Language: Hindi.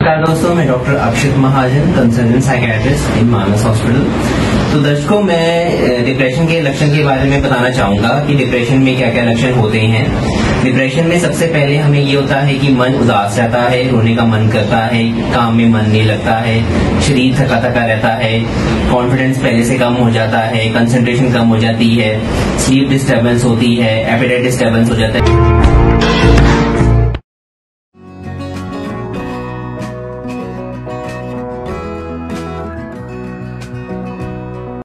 नमस्कार दोस्तों, मैं doctor Akshit Mahajan consultant psychiatrist in Manas hospital तो दर्शकों, मैं डिप्रेशन के लक्षण के बारे में बताना चाहूँगा कि डिप्रेशन में क्या क्या लक्षण होते हैं। डिप्रेशन में सबसे पहले हमें ये होता है कि मन उदास रहता है, रोने का मन करता है, काम में मन नहीं लगता है, शरीर थका थका रहता है कॉन्फिडेंस पहले से कम हो जाता है कंसंट्रेशन कम हो जाती है स्लीप डिस्टर्बेंस होती है एपेटाइट डिस्टर्बेंस हो जाता है।